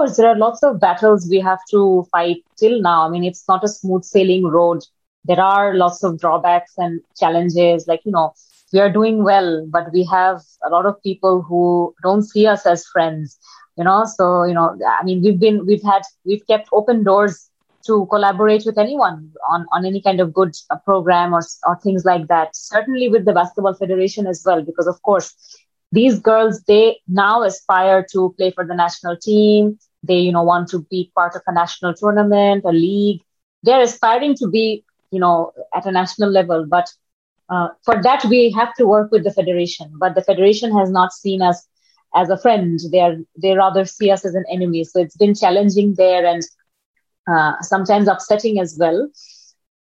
course, there are lots of battles we have to fight till now. I mean, it's not a smooth sailing road. There are lots of drawbacks and challenges. Like, you know, we are doing well, but we have a lot of people who don't see us as friends, you know. So, you know, I mean, we've been, we've had, we've kept open doors to collaborate with anyone on, on any kind of good uh, program or, or things like that. Certainly with the Basketball Federation as well, because of course, these girls, they now aspire to play for the national team. They, you know, want to be part of a national tournament, a league. They're aspiring to be, you know, at a national level. But uh, for that, we have to work with the federation. But the federation has not seen us as a friend. They are, they rather see us as an enemy. So it's been challenging there and uh, sometimes upsetting as well.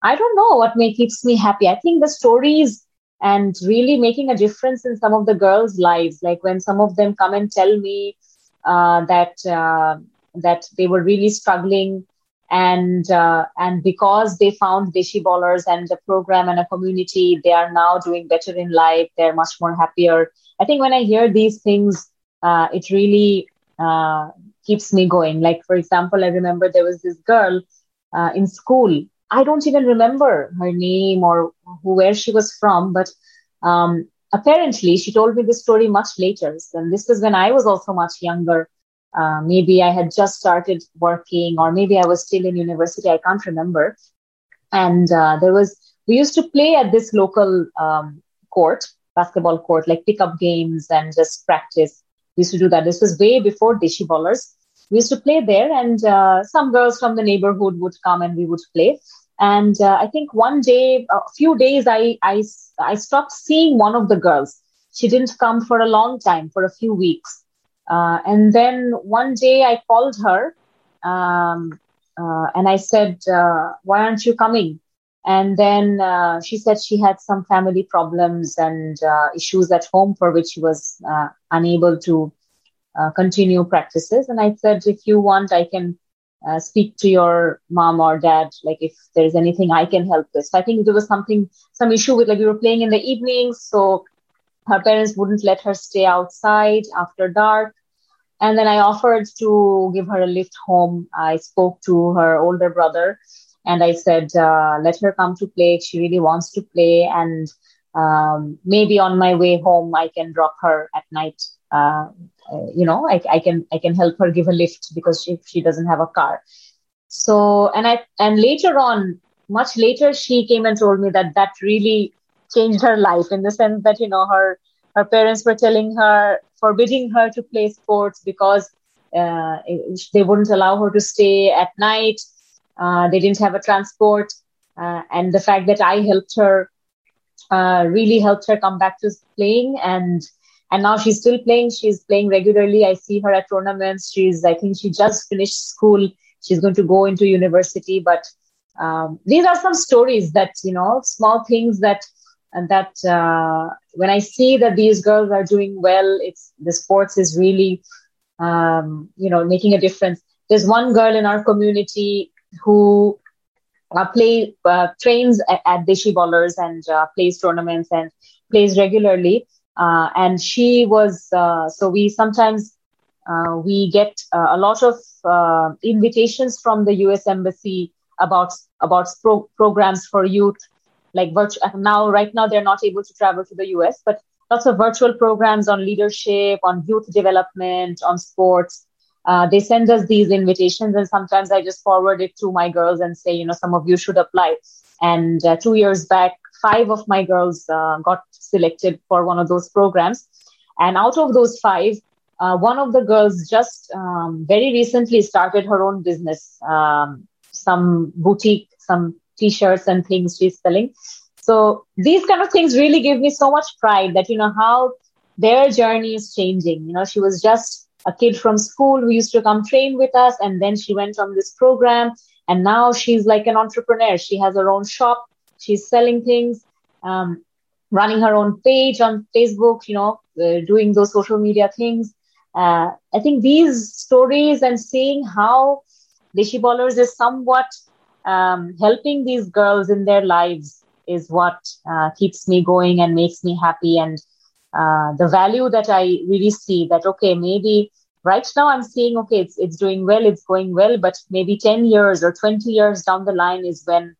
I don't know what may keeps me happy. I think the stories and really making a difference in some of the girls' lives, like when some of them come and tell me uh, that uh, that they were really struggling, and uh, and because they found Deshi Ballers and the program and a community, they are now doing better in life. They're much more happier. I think when I hear these things, uh, it really keeps me going. Like, for example, I remember there was this girl in school. I don't even remember her name or who, where she was from, but um, apparently she told me this story much later. And this was when I was also much younger. Uh, maybe I had just started working, or maybe I was still in university. I can't remember. And uh, there was, we used to play at this local um, court, basketball court, like pick up games and just practice. We used to do that. This was way before Deshi Ballers. We used to play there, and uh, some girls from the neighborhood would come and we would play. And uh, I think one day, a few days, I, I, I stopped seeing one of the girls. She didn't come for a long time, for a few weeks. Uh, and then one day I called her um, uh, and I said, uh, Why aren't you coming? And then uh, she said she had some family problems and uh, issues at home for which she was unable to continue practices. And I said, if you want, I can uh, speak to your mom or dad, like if there's anything I can help with. So I think there was something, some issue with like we were playing in the evenings. So her parents wouldn't let her stay outside after dark. And then I offered to give her a lift home. I spoke to her older brother and I said, uh, let her come to play. She really wants to play. And um, maybe on my way home, I can drop her at night. Uh, you know, I, I can I can help her give a lift because she she doesn't have a car. So and I and later on, much later, she came and told me that that really changed her life in the sense that you know her her parents were telling her forbidding her to play sports because uh, they wouldn't allow her to stay at night uh, they didn't have a transport. Uh, and the fact that I helped her uh, really helped her come back to playing. And and now she's still playing. She's playing regularly. I see her at tournaments. She's I think she just finished school. She's going to go into university. But um, these are some stories that you know, small things that and that uh, when I see that these girls are doing well, it's the sports is really um, you know making a difference. There's one girl in our community who uh, play uh, trains at, at Ballers and uh, plays tournaments and plays regularly. Uh, and she was uh, so we sometimes uh, we get a lot of invitations from the U.S. Embassy about about pro- programs for youth. Like virtual now, right now they're not able to travel to the U.S., but lots of virtual programs on leadership, on youth development, on sports uh, they send us these invitations and sometimes i just forward it to my girls and say you know some of you should apply and uh, two years back five of my girls uh, got selected for one of those programs. And out of those five uh, one of the girls just um, very recently started her own business um, some boutique some t-shirts and things she's selling. So these kind of things really give me so much pride that you know how their journey is changing. You know she was just a kid from school who used to come train with us and then she went on this program and now she's like an entrepreneur. She has her own shop she's selling things um, running her own page on facebook you know uh, doing those social media things. Uh, i think these stories and seeing how Deshi Ballers is somewhat um, helping these girls in their lives is what uh, keeps me going and makes me happy. And uh, the value that I really see that, okay, maybe right now i'm seeing okay it's, it's doing well it's going well but maybe 10 years or 20 years down the line is when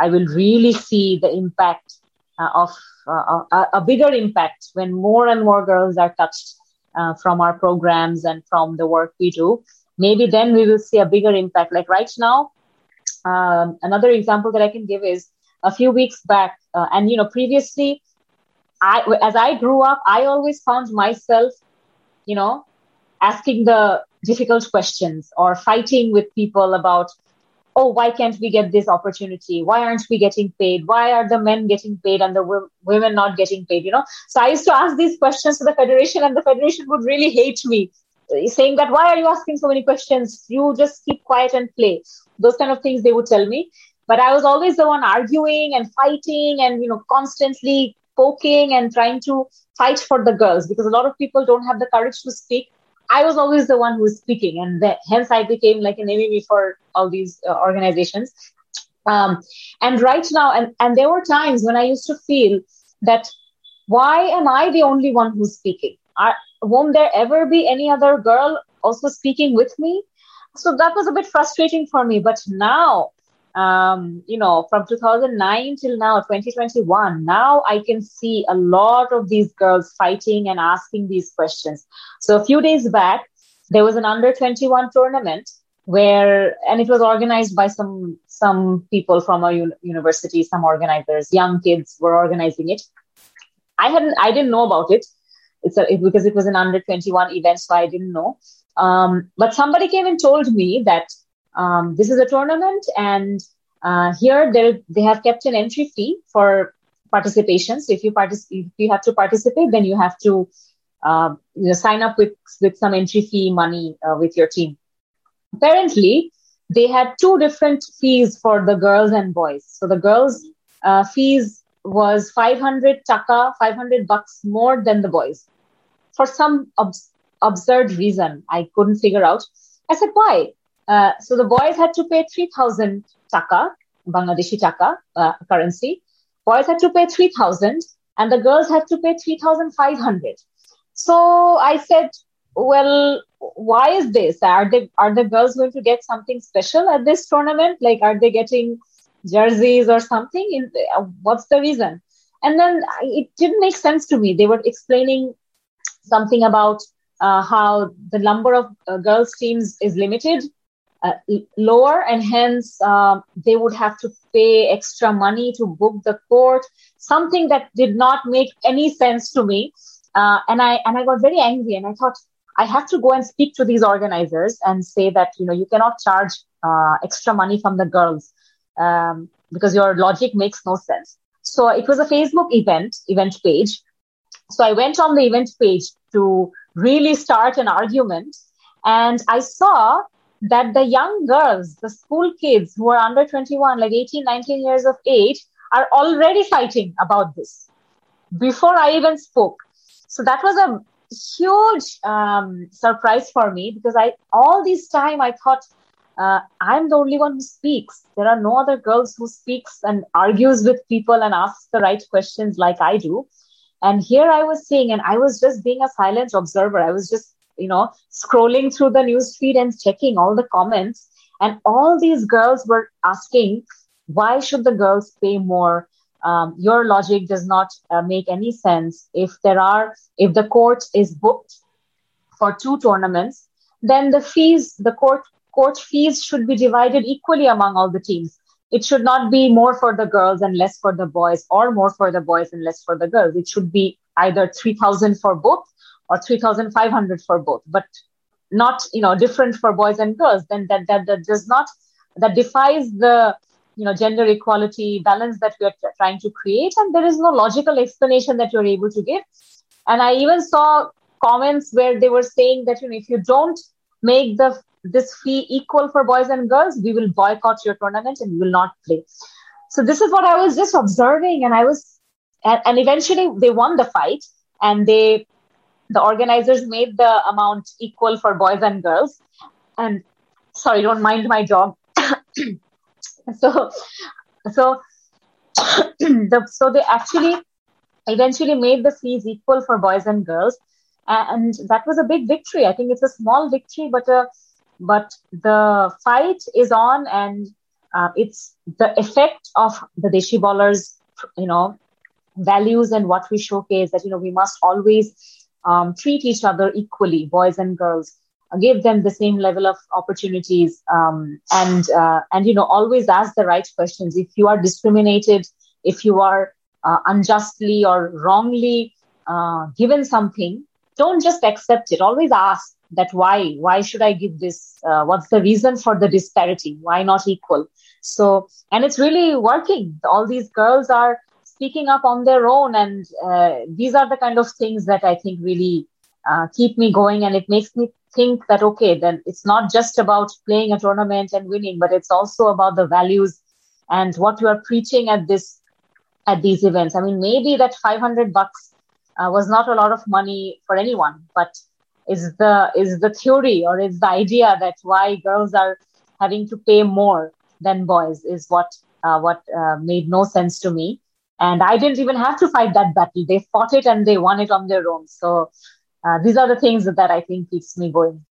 i will really see the impact uh, of uh, a, a, bigger impact when more and more girls are touched uh, from our programs and from the work we do. Maybe then we will see a bigger impact. Like right now um, another example that i can give is a few weeks back uh, and you know previously i as i grew up i always found myself you know asking the difficult questions or fighting with people about oh why can't we get this opportunity? Why aren't we getting paid? Why are the men getting paid and the w- women not getting paid you know? So i used to ask these questions to the federation and the federation would really hate me eh, saying that why are you asking so many questions? You just keep quiet and play. Those kind of things they would tell me. But i was always the one arguing and fighting and you know constantly poking and trying to fight for the girls because a lot of people don't have the courage to speak I was always the one who was speaking, and the, hence I became like an enemy for all these uh, organizations. Um, and right now, and, and there were times when I used to feel that why am I the only one who's speaking? Are, won't there ever be any other girl also speaking with me? So that was a bit frustrating for me. But now um, you know, from 2009 till now, 2021, now I can see a lot of these girls fighting and asking these questions. So a few days back, there was an under 21 tournament where, and it was organized by some, some people from our un- university, some organizers, young kids were organizing it. I hadn't, I didn't know about it. It's a, it, because it was an under 21 event, so I didn't know. Um, but somebody came and told me that um, this is a tournament and uh, here they have kept an entry fee for participation. So if you if you have to participate, then you have to uh, you know, sign up with with some entry fee money uh, with your team. Apparently, they had two different fees for the girls and boys. So the girls' uh, fees was 500 taka, 500 bucks more than the boys. For some ob- absurd reason, I couldn't figure out. I said, why? Uh, so the boys had to pay 3,000 taka, Bangladeshi taka uh, currency. Boys had to pay 3,000 and the girls had to pay 3,500. So I said, well, why is this? Are they, are the girls going to get something special at this tournament? Like, are they getting jerseys or something? In, uh, what's the reason? And then it didn't make sense to me. They were explaining something about uh, how the number of uh, girls teams is limited uh, lower and hence um, they would have to pay extra money to book the court. Something that did not make any sense to me. Uh, and i and i got very angry and i thought i have to go and speak to these organizers and say that you know you cannot charge uh, extra money from the girls um, because your logic makes no sense. So it was a facebook event event page. So i went on the event page to really start an argument and i saw that the young girls, the school kids who are under 21, like 18, 19 years of age, are already fighting about this before I even spoke. So that was a huge um, surprise for me because I all this time I thought uh, I'm the only one who speaks. There are no other girls who speaks and argues with people and asks the right questions like I do. And here I was seeing, and I was just being a silent observer. I was just you know, scrolling through the news feed and checking all the comments. And all these girls were asking, why should the girls pay more? Um, your logic does not uh, make any sense. If there are, if the court is booked for two tournaments, then the fees, the court court fees should be divided equally among all the teams. It should not be more for the girls and less for the boys, or more for the boys and less for the girls. It should be either three thousand for both or 3500 for both but not you know different for boys and girls then that that, that does not that defies the you know gender equality balance that we are t- trying to create and there is no logical explanation that you're able to give. And i even saw comments where they were saying that you know if you don't make the this fee equal for boys and girls we will boycott your tournament and we will not play. So this is what i was just observing and i was and, and eventually they won the fight and they the organizers made the amount equal for boys and girls. And sorry, don't mind my dog. so, so, the, so they actually eventually made the fees equal for boys and girls. and that was a big victory. I think it's a small victory, but a, uh, but the fight is on, and uh, it's the effect of the Deshi ballers, you know, values and what we showcase that you know we must always um, treat each other equally, boys and girls, give them the same level of opportunities, um, and uh, and you know always ask the right questions. If you are discriminated, if you are uh, unjustly or wrongly uh, given something, don't just accept it. Always ask that why? Why should I give this? Uh, what's the reason for the disparity? Why not equal? So, and it's really working. All these girls are speaking up on their own, and uh, these are the kind of things that I think really uh, keep me going, and it makes me think that okay, then it's not just about playing a tournament and winning, but it's also about the values and what you are preaching at this at these events. I mean, maybe that 500 bucks uh, was not a lot of money for anyone, but is the is the theory or is the idea that why girls are having to pay more than boys is what uh, what uh, made no sense to me. And I didn't even have to fight that battle. They fought it and they won it on their own. So uh, these are the things that, that I think keeps me going.